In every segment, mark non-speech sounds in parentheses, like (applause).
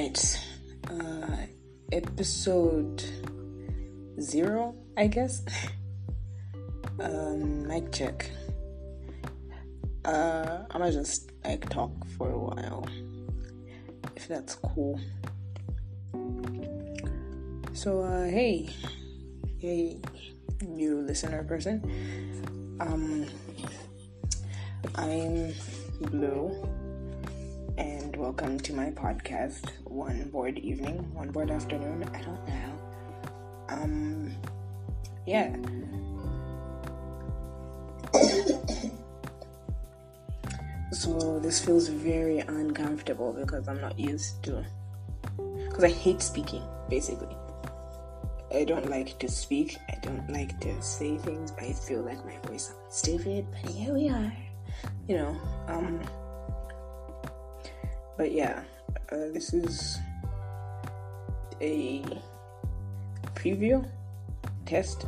right. Uh, episode zero, I guess. (laughs) um, mic check. Uh, I'm gonna just like talk for a while, if that's cool. So, uh, hey, hey, new listener person. Um, I'm Blue and welcome to my podcast, One Board Evening, One Board Afternoon, I don't know. Um, yeah. so this feels very uncomfortable because I'm not used to, because I hate speaking, basically. I don't like to speak, I don't like to say things, I feel like my voice sounds stupid, but here we are. You know, um, but yeah, uh, this is a preview test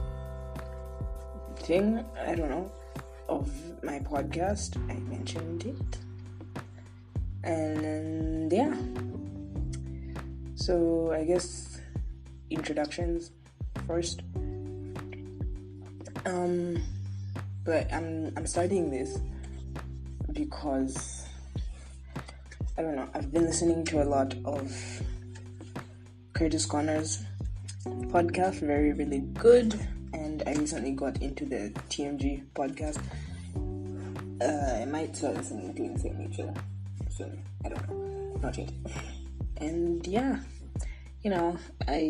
thing. I don't know of my podcast. I mentioned it, and yeah. So I guess introductions first. Um, but I'm I'm starting this because I don't know. I've been listening to a lot of Curtis Connor's podcast, very really good. And I recently got into the TMG podcast. Uh, I might start listening to Insane Nature soon. I don't know. Not yet. And yeah, you know, I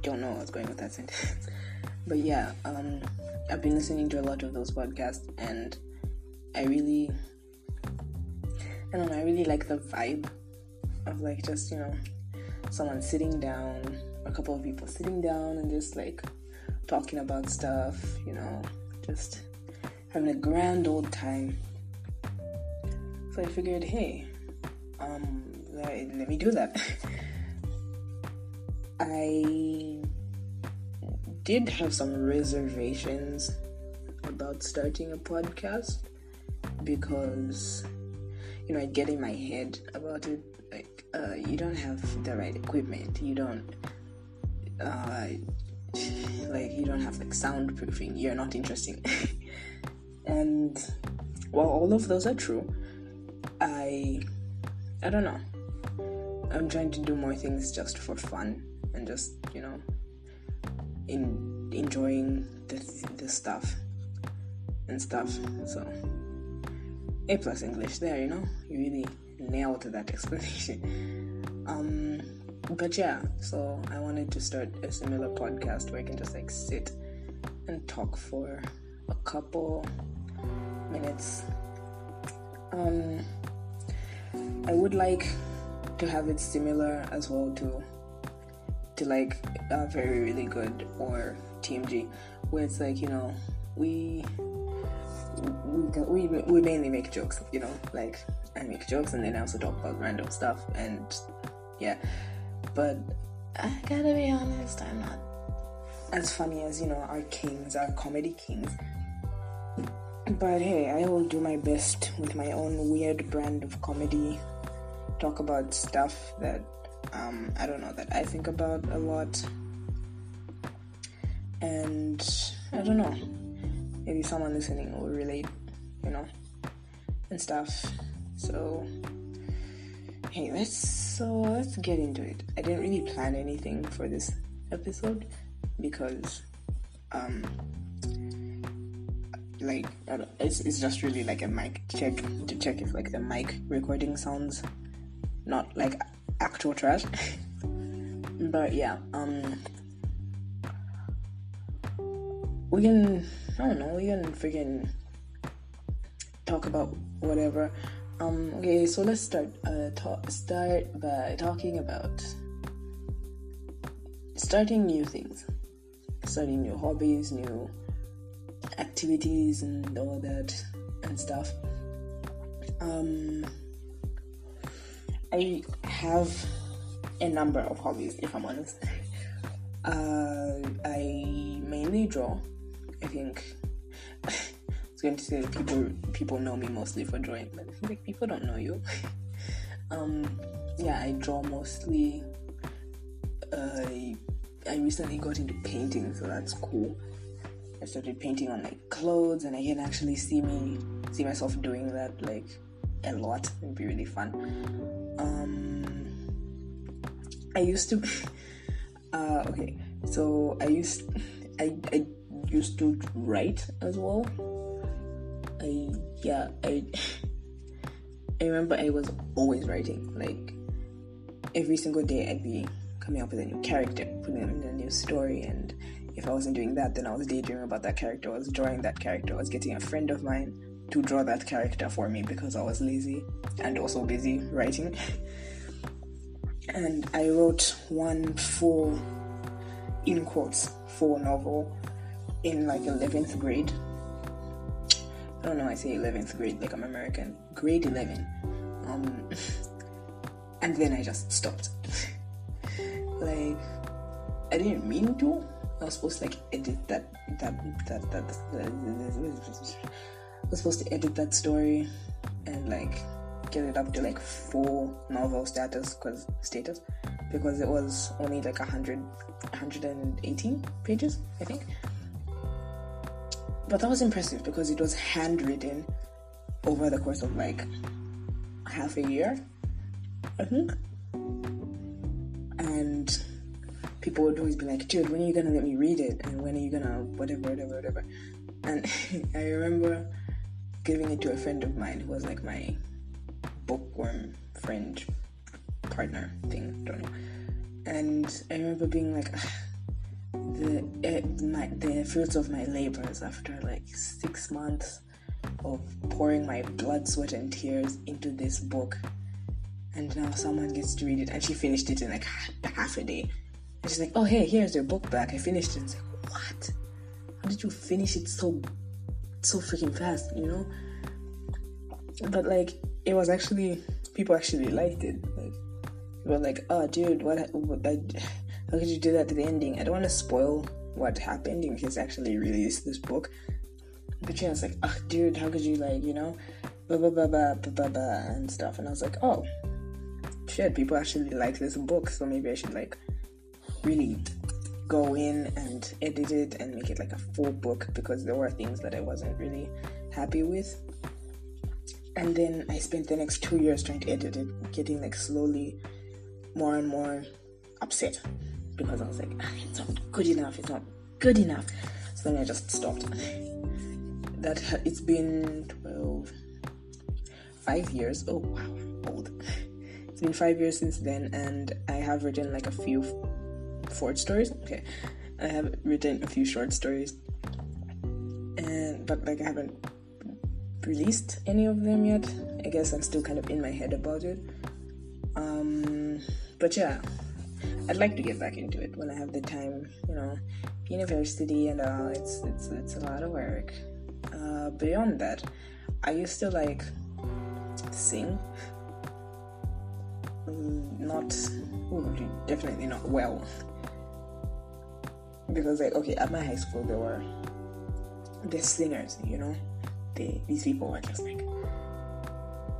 don't know what's going with that sentence. (laughs) but yeah, um, I've been listening to a lot of those podcasts, and I really I don't know, I really like the vibe of like just, you know, someone sitting down, a couple of people sitting down and just like talking about stuff, you know, just having a grand old time. So I figured, hey, um, let, let me do that. (laughs) I did have some reservations about starting a podcast because you know, I get in my head about it. Like, uh, you don't have the right equipment. You don't, uh, like, you don't have like soundproofing. You're not interesting. (laughs) and while all of those are true, I, I don't know. I'm trying to do more things just for fun and just, you know, in enjoying the the stuff and stuff. So. A plus English there, you know? You really nailed that (laughs) explanation. Um, but yeah, so I wanted to start a similar podcast where I can just like sit and talk for a couple minutes. Um, I would like to have it similar as well to to like a very really good or TMG, where it's like you know we we, we, we mainly make jokes, you know, like I make jokes and then I also talk about random stuff and yeah. But I gotta be honest, I'm not as funny as you know our kings, our comedy kings. But hey, I will do my best with my own weird brand of comedy. Talk about stuff that um, I don't know that I think about a lot, and I don't know maybe someone listening will relate, you know, and stuff. So, hey, let's so let's get into it. I didn't really plan anything for this episode because, um, like it's it's just really like a mic check to check if like the mic recording sounds not like actual trash. (laughs) but yeah, um, we can I don't know, we can freaking talk about whatever. Um, okay, so let's start. Uh, start by talking about starting new things, starting new hobbies, new activities, and all that and stuff. Um, I have a number of hobbies, if I'm honest. Uh, I mainly draw. I think (laughs) I was going to say people people know me mostly for drawing, but like people don't know you. (laughs) Um, yeah, I draw mostly. Uh, I recently got into painting, so that's cool. I started painting on like clothes, and I can actually see me see myself doing that like a lot. It'd be really fun. Um, I used to. (laughs) uh, okay, so I used I I used to write as well. I yeah I (laughs) I remember I was always writing like every single day I'd be coming up with a new character, putting in a new story and if I wasn't doing that, then I was daydreaming about that character, I was drawing that character, I was getting a friend of mine to draw that character for me because I was lazy and also busy writing. (laughs) and I wrote one full, in quotes, full novel in like 11th grade. I don't know, I say 11th grade like I'm American. Grade 11. Um, (laughs) and then I just stopped. (laughs) like, I didn't mean to, I was supposed to like edit that that that that, that, I was supposed to edit that story and like get it up to like full novel status because status because it was only like 100 118 pages I think but that was impressive because it was handwritten over the course of like half a year I think and people would always be like, dude, when are you gonna let me read it? And when are you gonna whatever, whatever, whatever. And (laughs) I remember giving it to a friend of mine who was like my bookworm friend partner thing, don't know. And I remember being like, the uh, my the fruits of my labors after like six months of pouring my blood, sweat, and tears into this book, and now someone gets to read it, and she finished it in like half a day. And she's like, oh, hey, here's your book back. I finished it. It's like, what? How did you finish it so, so freaking fast, you know? But like, it was actually, people actually liked it. Like, they were like, oh, dude, what, what how could you do that to the ending? I don't want to spoil what happened in case I actually release this book. But yeah, I was like, oh, dude, how could you, like, you know, blah, blah, blah, blah, blah, blah, blah, and stuff. And I was like, oh, shit, people actually like this book, so maybe I should, like, really go in and edit it and make it like a full book because there were things that I wasn't really happy with. And then I spent the next two years trying to edit it, getting like slowly more and more upset because I was like, ah, it's not good enough, it's not good enough. So then I just stopped. That it's been 12, five years. Oh wow, old. It's been five years since then, and I have written like a few short stories. Okay, I have written a few short stories, and but like I haven't released any of them yet. I guess I'm still kind of in my head about it. Um, but yeah, I'd like to get back into it when I have the time. You know, university and all. It's it's it's a lot of work. Uh, beyond that, I used to like sing. Mm, not, definitely not well because like okay at my high school there were the singers you know they, these people were just like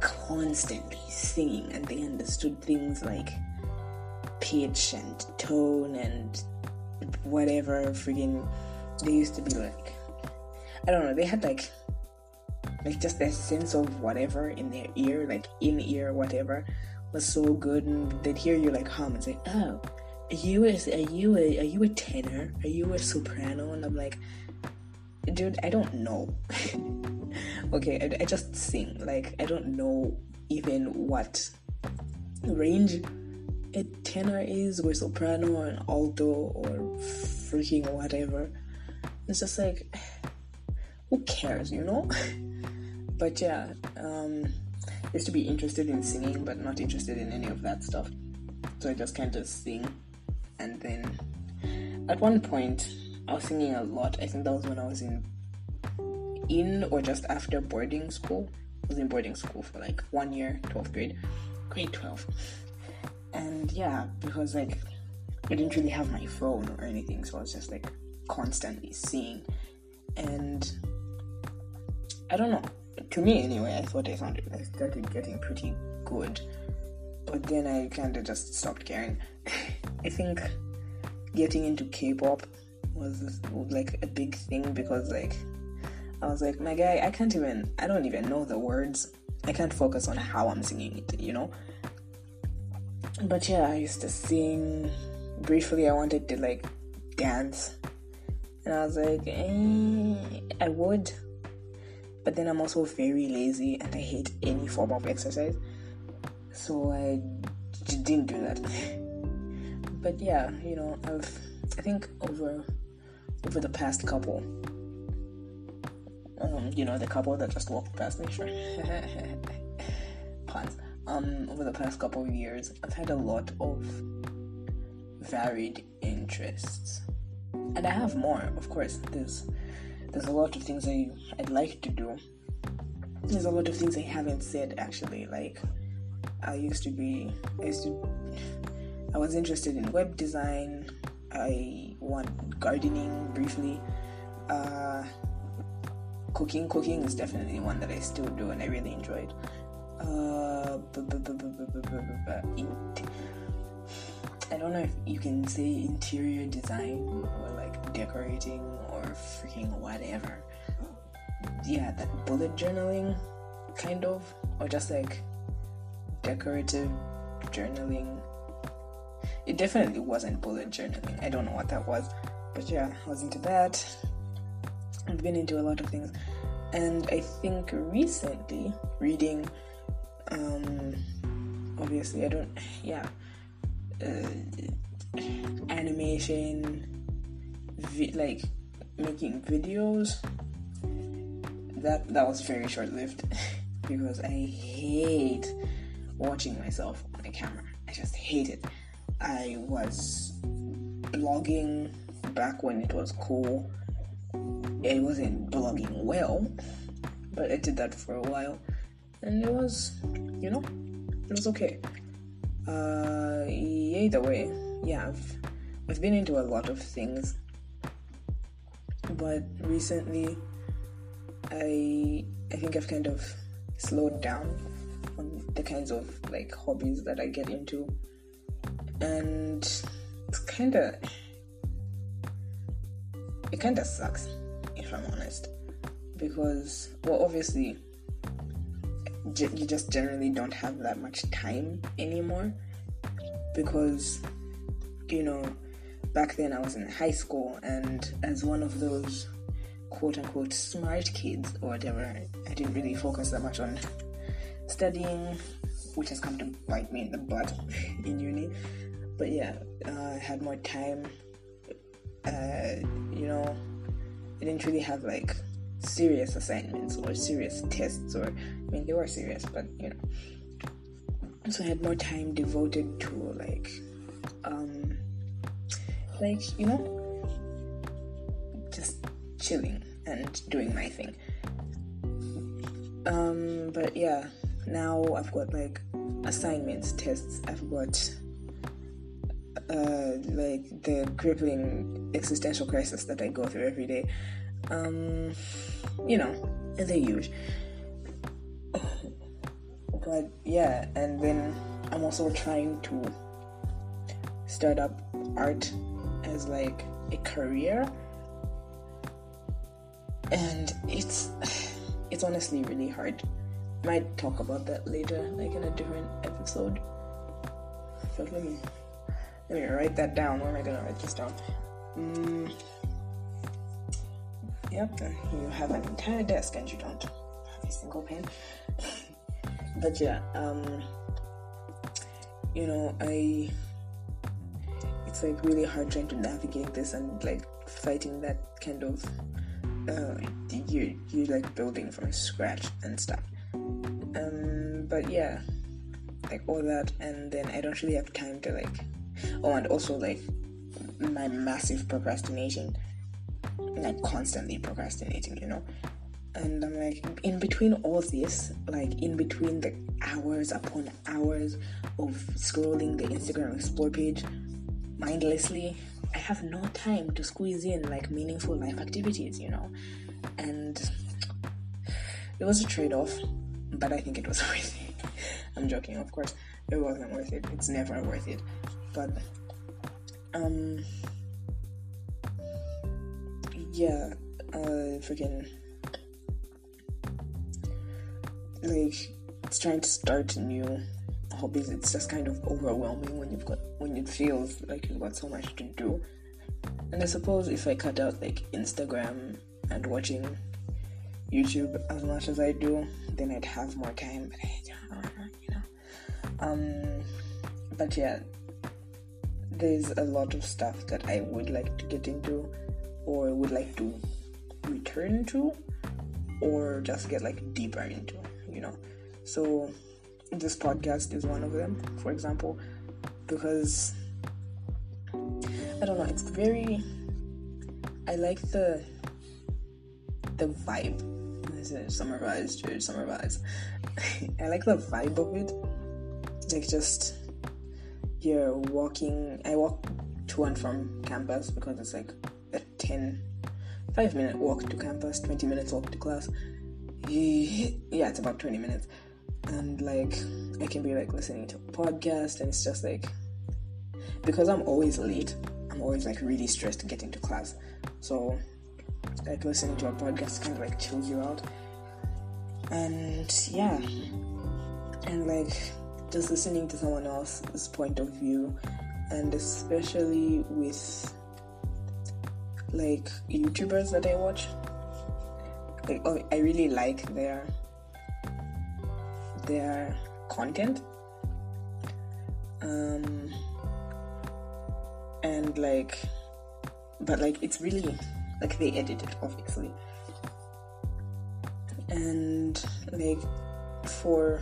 constantly singing and they understood things like pitch and tone and whatever freaking they used to be like i don't know they had like like just that sense of whatever in their ear like in ear whatever was so good and they'd hear you like hum and say oh are you a, are you a, are you a tenor? Are you a soprano? And I'm like, dude, I don't know. (laughs) okay, I, I just sing. Like, I don't know even what range a tenor is, or soprano, or an alto, or freaking whatever. It's just like, who cares, you know? (laughs) but yeah, um, used to be interested in singing, but not interested in any of that stuff. So I just kind of sing and then at one point I was singing a lot. I think that was when I was in in or just after boarding school. I was in boarding school for like one year, 12th grade, grade 12. And yeah, because like I didn't really have my phone or anything, so I was just like constantly singing. And I don't know. To me, anyway, I thought I sounded, I started getting pretty good but then I kind of just stopped caring. (laughs) I think getting into K-pop was like a big thing because like I was like, my guy, I can't even, I don't even know the words. I can't focus on how I'm singing it, you know. But yeah, I used to sing. Briefly, I wanted to like dance, and I was like, eh, I would, but then I'm also very lazy and I hate any form of exercise, so I didn't do that. (laughs) but yeah, you know, I've I think over over the past couple, um, you know, the couple that just walked past me, sure, (laughs) puns. Um, over the past couple of years, I've had a lot of varied interests, and I have more. Of course, there's there's a lot of things I I'd like to do. There's a lot of things I haven't said actually. Like I used to be, I used to, I was interested in web design. I want gardening briefly. Uh, cooking, cooking is definitely one that I still do and I really enjoyed. I don't know if you can say interior design or like decorating or freaking whatever. Yeah, that bullet journaling, kind of, or just like decorative journaling. It definitely wasn't bullet journaling. I don't know what that was, but yeah, I was into that. I've been into a lot of things, and I think recently reading. Um, obviously, I don't. Yeah, uh, animation, vi- like making videos. That that was very short lived (laughs) because I hate watching myself on the camera. I just hate it. I was blogging back when it was cool. it wasn't blogging well, but I did that for a while, and it was, you know, it was okay. Uh, either way, yeah, I've I've been into a lot of things, but recently, I I think I've kind of slowed down on the kinds of like hobbies that I get into, and it's kind of it kind of sucks if I'm honest, because well, obviously you just generally don't have that much time anymore because you know back then I was in high school and as one of those quote unquote smart kids or whatever I didn't really focus that much on studying which has come to bite me in the butt (laughs) in uni. But yeah uh, I had more time. Uh, you know I didn't really have like serious assignments or serious tests or I mean they were serious but you know. So I had more time devoted to like um like you know just chilling and doing my thing. Um but yeah now I've got like assignments tests I've got uh, like the crippling existential crisis that I go through every day um, you know, the usual. But yeah, and then I'm also trying to start up art as like a career, and it's it's honestly really hard. Might talk about that later, like in a different episode. Let me let me write that down. Where am I gonna write this down? Mm. Yep, you have an entire desk and you don't have a single pen. (laughs) but yeah, um, you know, I it's like really hard trying to navigate this and like fighting that kind of uh, you you like building from scratch and stuff. Um, but yeah, like all that, and then I don't really have time to like. Oh, and also like my massive procrastination like constantly procrastinating, you know. And I'm like, in between all this, like in between the hours upon hours of scrolling the Instagram Explore page mindlessly, I have no time to squeeze in like meaningful life activities, you know. And it was a trade off, but I think it was (laughs) worth it. I'm joking, of course. it wasn't worth it. It's never worth it. But um yeah, uh freaking like it's trying to start new hobbies. It's just kind of overwhelming when you've got when it feels like you've got so much to do. And i suppose if i cut out like instagram and watching youtube as much as i do then i'd have more time but I, you know. Um but yeah there's a lot of stuff that i would like to get into or would like to return to or just get like deeper into you know? So this podcast is one of them. For example because i don't know it's very i like the the vibe. This is summarized summarize (laughs) i like the vibe of it. Like just you're walking i walk to and from campus because it's like a 10 5 minute walk to campus 20 minutes walk to class yeah it's about 20 minutes and like I can be like listening to a podcast and it's just like because I'm always late, I'm always like really stressed getting to class. So like listening to a podcast kind of like chills you out. And yeah. And like just listening to someone else's point of view and especially with like YouTubers that I watch. Like oh I really like their their content. Um and like but like it's really like they edit it obviously. And like for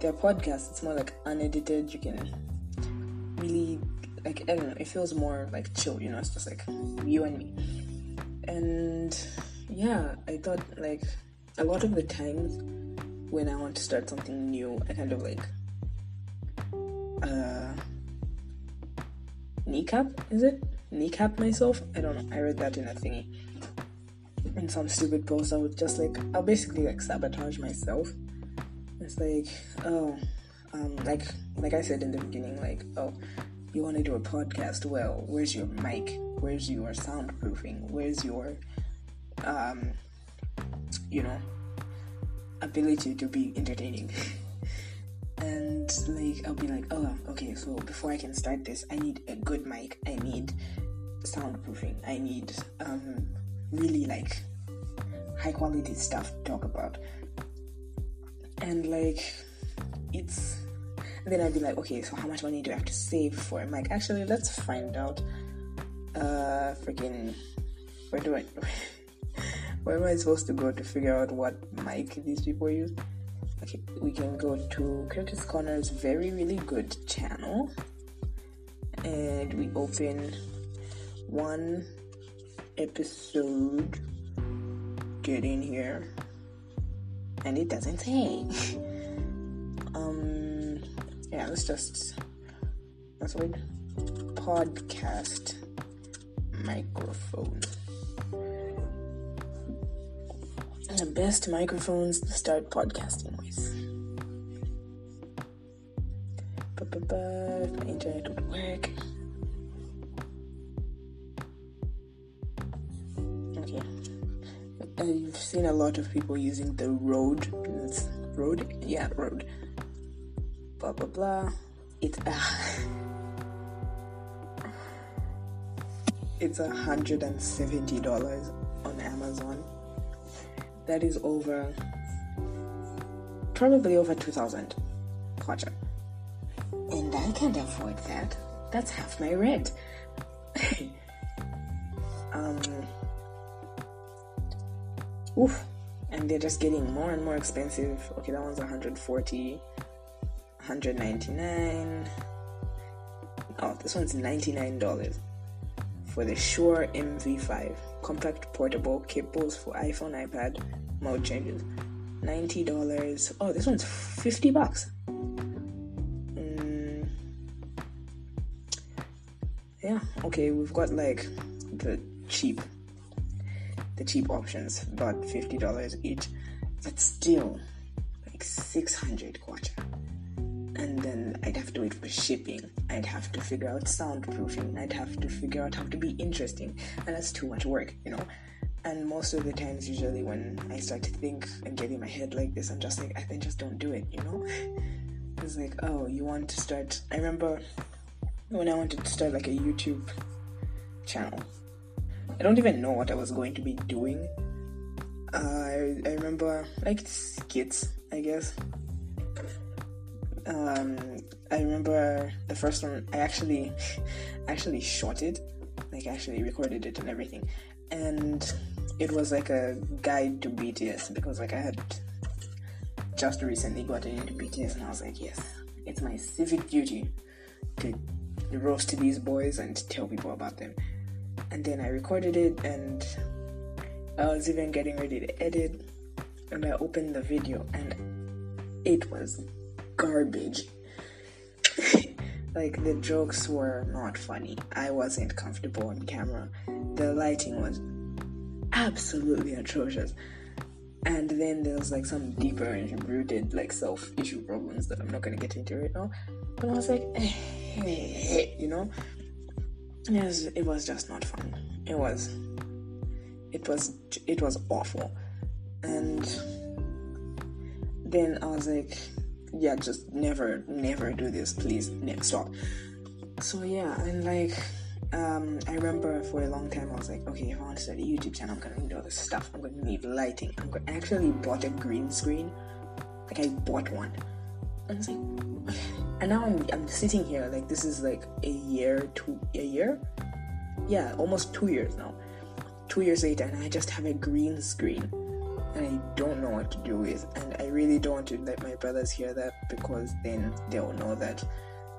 their podcast it's more like unedited. You can really like i don't know it feels more like chill you know it's just like you and me and yeah i thought like a lot of the times when I want to start something new, I kind of like uh, kneecap, is it? Kneecap myself? I don't know. I read that in a thingy. In some stupid post, I would just like, I'll basically like sabotage myself. It's like, oh, um, like, like I said in the beginning, like, oh, you want to do a podcast? Well, where's your mic? Where's your soundproofing? Where's your, um, you know, ability to be entertaining. (laughs) and like I'll be like, oh, okay, so before I can start this, I need a good mic. I need soundproofing. I need um really like high quality stuff to talk about. And like it's then I'd be like, okay, so how much money do I have to save for a mic? Actually, let's find out. Uh, freaking, where do I? (laughs) where am I supposed to go to figure out what mic these people use? Okay, we can go to Curtis Connor's very, really good channel and we open one episode. Get in here, and it doesn't say. (laughs) um, yeah, let's just that's what podcast microphone. the best microphones to start podcasting with. If my internet would work. Okay. Uh, I've seen a lot of people using the. It's Rode? Yeah, Rode. Blah blah blah. It's a. it's a hundred and seventy dollars on Amazon. That is over probably over 2000 kwacha and i can't afford that. That's half my rent. (laughs) Um oof. And they're just getting more and more expensive. Okay that one's 140 199 oh this one's $99 for the Shure MV5 compact portable cables for iPhone, iPad, mode changes. $90. Oh, this one's 50 bucks. Mm. Yeah, okay, we've got like the cheap the cheap options, about $50 each. But still like 600 kwacha. And then I'd have to wait for shipping. I'd have to figure out soundproofing. I'd have to figure out how to be interesting, and that's too much work, you know. And most of the times, usually when I start to think and get in my head like this, I'm just like, I just don't do it, you know. It's like, oh, you want to start? I remember when I wanted to start like a YouTube channel. I don't even know what I was going to be doing. Uh, I, I remember like skits, I guess. Um, I remember the first one. I actually, (laughs) actually shot it, like actually recorded it and everything, and it was like a guide to BTS because like I had just recently gotten into BTS and I was like, yes, it's my civic duty to roast these boys and tell people about them. And then I recorded it and I was even getting ready to edit and I opened the video and it was garbage. (laughs) like the jokes were not funny. I wasn't comfortable on camera. The lighting was absolutely atrocious. And then there's like some deeper and rooted like self issue problems that I'm not gonna get into right now. But I was like, eh, (laughs) you know, it was, it was just not fun. It was, it was, it was awful. And then I was like, yeah, just never, never do this, please, next stop. So yeah, and like, um, I remember for a long time I was like, okay, if I want to start a YouTube channel, I'm gonna need all this stuff. I'm gonna need lighting. I'm gonna, I actually bought a green screen. Like I bought one. And it's like, (sighs) and now I'm, I'm sitting here like this is like a year, two, a year, yeah, almost two years now. Two years later, and I just have a green screen I don't know what to do with. And I really don't want to let my brothers hear that because then they'll know that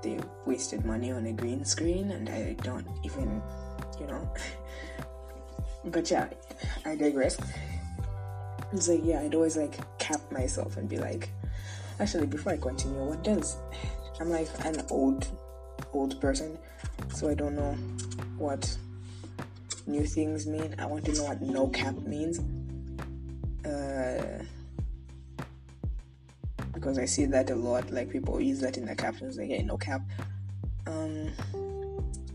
they wasted money on a green screen and I don't even, you know. (laughs) but yeah, I digress. It's like, yeah, I'd always like cap myself and be like, actually, before I continue, what does. I'm like an old, old person, so I don't know what new things mean. I want to know what no cap means uh, because I see that a lot. Like people use that in the captions, like, "Hey, no cap." Um,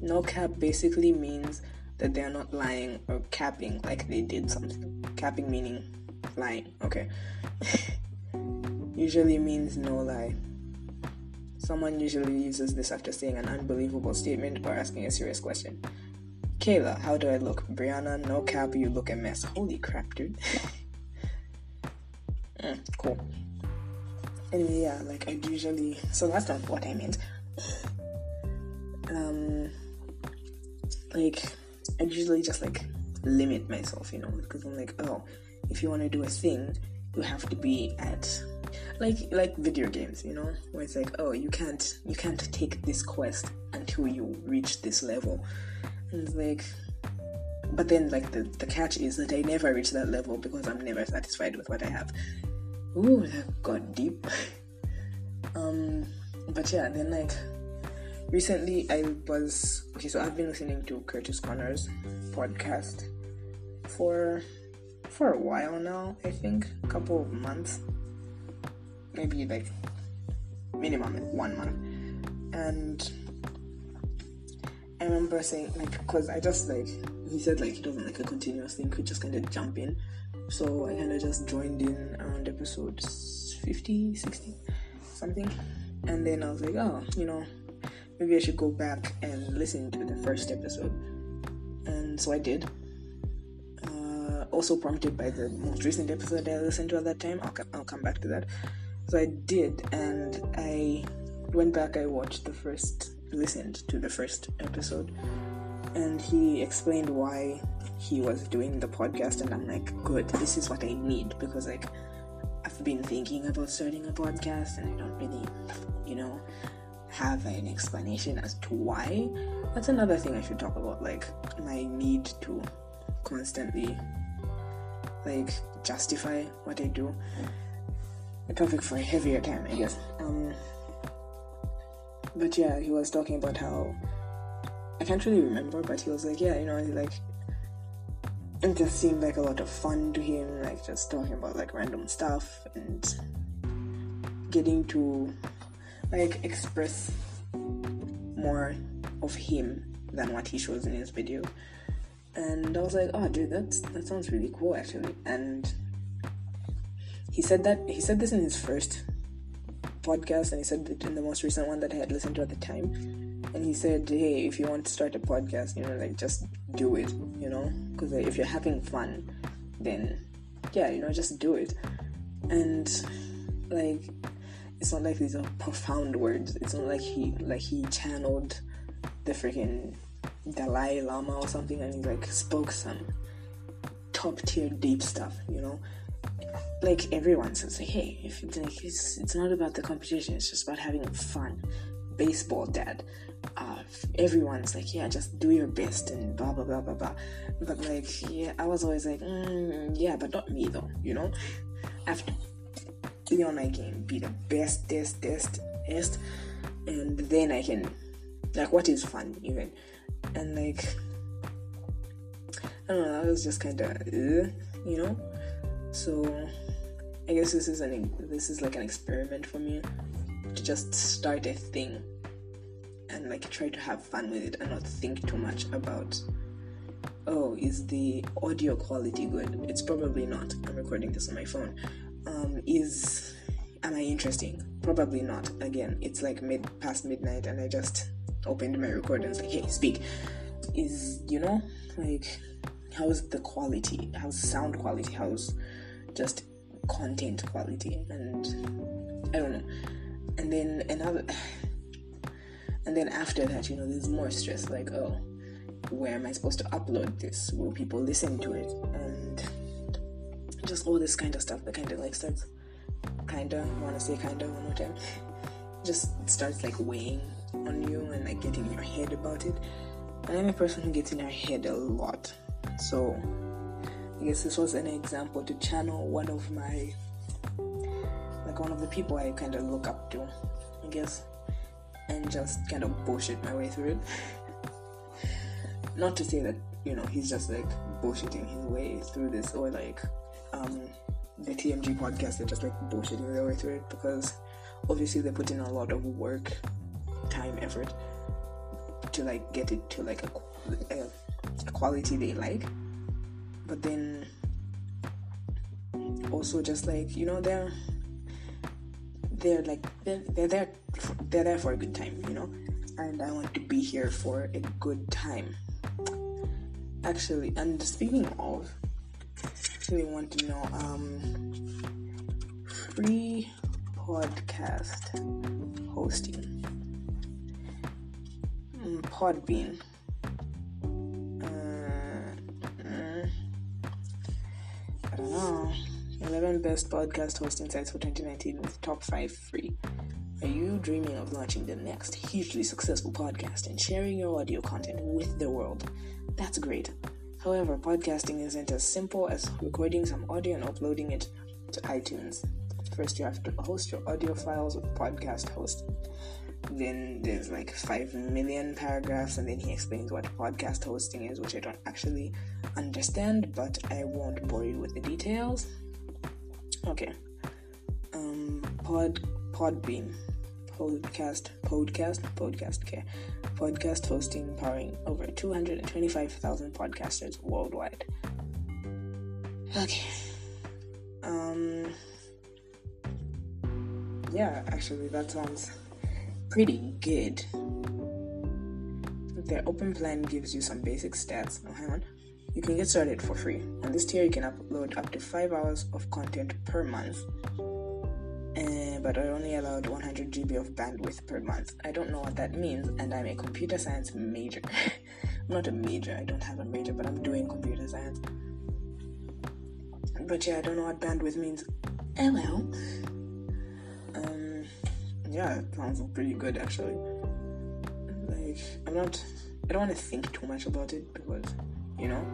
no cap basically means that they are not lying or capping, like they did something. Capping meaning lying. Okay. (laughs) usually means no lie. Someone usually uses this after saying an unbelievable statement or asking a serious question. Kayla, how do I look? Brianna, no cap, you look a mess. Holy crap, dude. (laughs) Mm, cool. Anyway, yeah, like I usually. So that's not what I meant. (sighs) Um, like I usually just like limit myself, you know, because I'm like, oh, if you want to do a thing, you have to be at like like video games, you know, where it's like, oh, you can't you can't take this quest until you reach this level, and it's like. But then, like the the catch is that I never reach that level because I'm never satisfied with what I have. Ooh, that got deep. um, but yeah, then like recently I was okay. So I've been listening to Curtis Connor's podcast for for a while now. I think a couple of months, maybe like minimum one month, and I remember saying like because I just like he said like he doesn't like a continuous thing, could just kind of jump in so I kind of just joined in around episode 50, 60, something. And then I was like, oh, you know, maybe I should go back and listen to the first episode. And so I did. Uh, also prompted by the most recent episode I listened to at that time. I'll, I'll come back to that. So I did, and I went back, I watched the first, listened to the first episode, and he explained why he was doing the podcast and I'm like, good, this is what I need because like I've been thinking about starting a podcast and I don't really, you know, have an explanation as to why. That's another thing I should talk about, like my need to constantly like justify what I do. A topic for a heavier time, I guess. Um but yeah, he was talking about how I can't really remember, but he was like, yeah, you know, he like it just seemed like a lot of fun to him, like just talking about like random stuff and getting to like express more of him than what he shows in his video. And I was like, oh dude, that's that sounds really cool actually. And he said that he said this in his first podcast and he said it in the most recent one that I had listened to at the time. And he said, hey, if you want to start a podcast, you know, like just do it, you know, because like, if you're having fun, then yeah, you know, just do it. And like, it's not like these are profound words. It's not like he like he channeled the freaking Dalai Lama or something, and he like spoke some top tier deep stuff, you know. Like everyone says, hey, if like it's it's not about the competition, it's just about having fun. Baseball, dad. Uh, everyone's like, yeah, just do your best and blah blah blah blah blah. But like, yeah, I was always like, mm, yeah, but not me though, you know. I have to be on my game, be the best, best, best, best, and then I can like what is fun even and like I don't know, that was just kind of, uh, you know. So I guess this is an this is like an experiment for me to just start a thing and like try to have fun with it and not think too much about oh is the audio quality good? It's probably not. I'm recording this on my phone. Um, is am i interesting? Probably not. Again it's like mid past midnight and i just opened my was like hey speak. Is you know like how's the quality? How's sound quality? How's just content quality? And i don't know. And then another and then after that you know there's more stress like oh where am i supposed to upload this? Will people listen to it? And just all this kind of stuff that kind of like starts kind of want to say kind of one more time just starts like weighing on you and like getting in your head about it. And I'm a person who gets in her head a lot. So I guess this was an example to channel one of my like one of the people I kind of look up to, I guess, and just kind of bullshit my way through it. Not to say that you know he's just like bullshitting his way through this, or like um, the TMG podcast they're just like bullshitting their way through it because obviously they put in a lot of work, time, effort to like get it to like a, a, a quality they like but then also just like you know they're they're like they're, they're there they're there for a good time you know and i want to be here for a good time actually and speaking of really want to know um free podcast hosting Podbean. Uh, uh, I don't know. 11 best podcast hosting sites for 2019 with top 5 free. Are you dreaming of launching the next hugely successful podcast and sharing your audio content with the world? That's great. However, podcasting isn't as simple as recording some audio and uploading it to iTunes. First, you have to host your audio files with Podcast Host then there's like 5 million paragraphs and then he explains what podcast hosting is which i don't actually understand but i won't bore you with the details okay um pod podbean podcast podcast podcast care podcast hosting powering over 225000 podcasters worldwide okay um yeah actually that sounds pretty good. Their open plan gives you some basic stats. Oh, hang on. You can get started for free. On this tier, you can upload up to 5 hours of content per month, uh, but are only allowed 100 GB of bandwidth per month. I don't know what that means, and I'm a computer science major. (laughs) I'm not a major, I don't have a major, but I'm doing computer science. But yeah, I don't know what bandwidth means. Oh well yeah, it sounds pretty good actually. Like, I'm not, I don't want to think too much about it because, you know,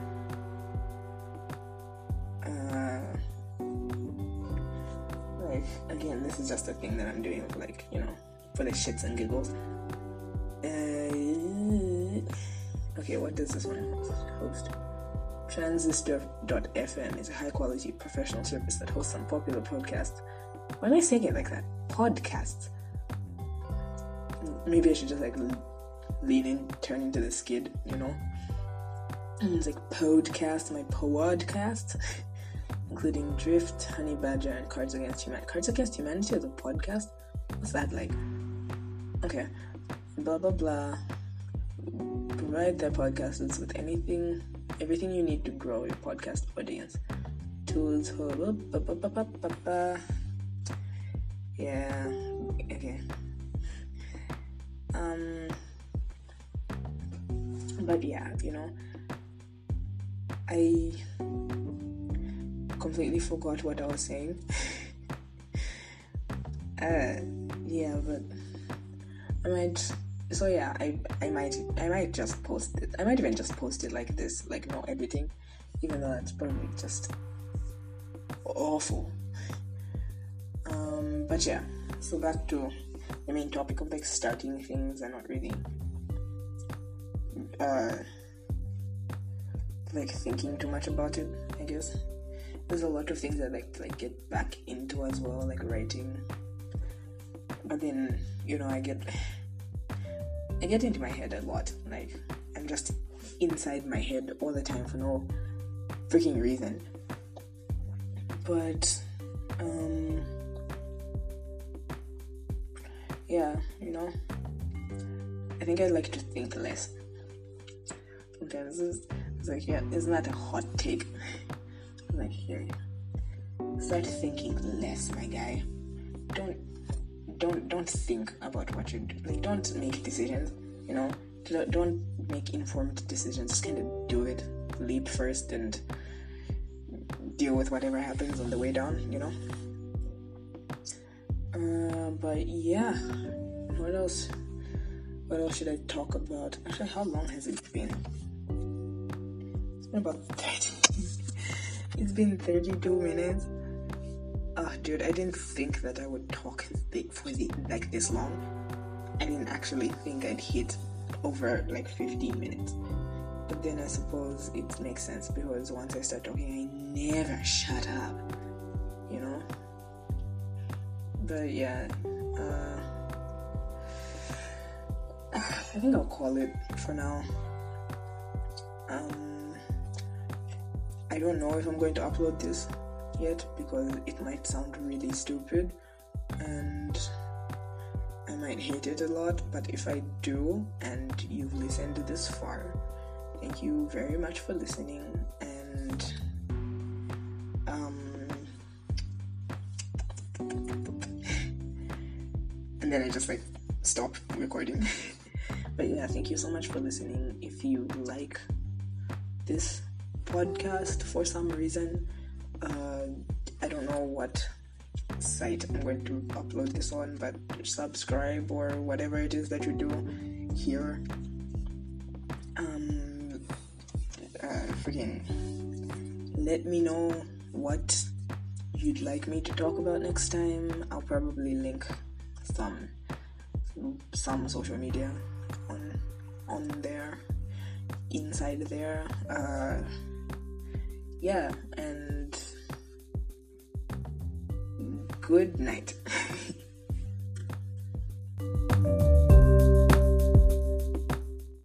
uh, like, again, this is just a thing that I'm doing like, you know, for the shits and giggles. Uh, okay, what does this one host? Transistor.fm is a high quality professional service that hosts some popular podcasts. Why am I saying it like that? Podcasts maybe I should just like lean in, turn into the skid, you know. It's like podcast, my podcast, including Drift, Honey Badger, and Cards Against Humanity. Cards Against Humanity as a podcast? What's that like? Okay, blah blah blah. Provide their podcasters with anything, everything you need to grow your podcast audience. Tools, yeah, okay. Um, but yeah, you know, I completely forgot what I was saying. (laughs) uh, yeah, but I might. So yeah, I I might I might just post it. I might even just post it like this, like no editing, even though that's probably just awful. Um, but yeah, so back to the main topic of like starting things and not really uh like thinking too much about it, I guess. There's a lot of things I like to like get back into as well, like writing. But then, you know, I get I get into my head a lot. Like I'm just inside my head all the time for no freaking reason. But um yeah, you know, I think I like to think less. Sometimes like, yeah, isn't that a hot take? I'm like, here, start thinking less, my guy. Don't, don't, don't think about what you do. Like, don't make decisions. You know, don't make informed decisions. Just kind of do it. Leap first and deal with whatever happens on the way down. You know. Uh, but yeah, what else? What else should I talk about? Actually, how long has it been? It's been about 30. (laughs) it's been 32 minutes. Oh, dude, I didn't think that I would talk for the, like this long. I didn't actually think I'd hit over like 15 minutes. But then I suppose it makes sense because once I start talking, I never shut up. You know? but yeah, uh, (sighs) I think I'll call it for now. Um, I don't know if I'm going to upload this yet because it might sound really stupid and I might hate it a lot, but if I do and you've listened this far, thank you very much for listening and um (laughs) and then I just like stop recording. (laughs) but yeah, thank you so much for listening. If you like this podcast for some reason, uh, I don't know what site I'm going to upload this on, but subscribe or whatever it is that you do here. Um, uh, freaking let me know what you'd like me to talk about next time. I'll probably link some some social media on on there inside there uh yeah and good night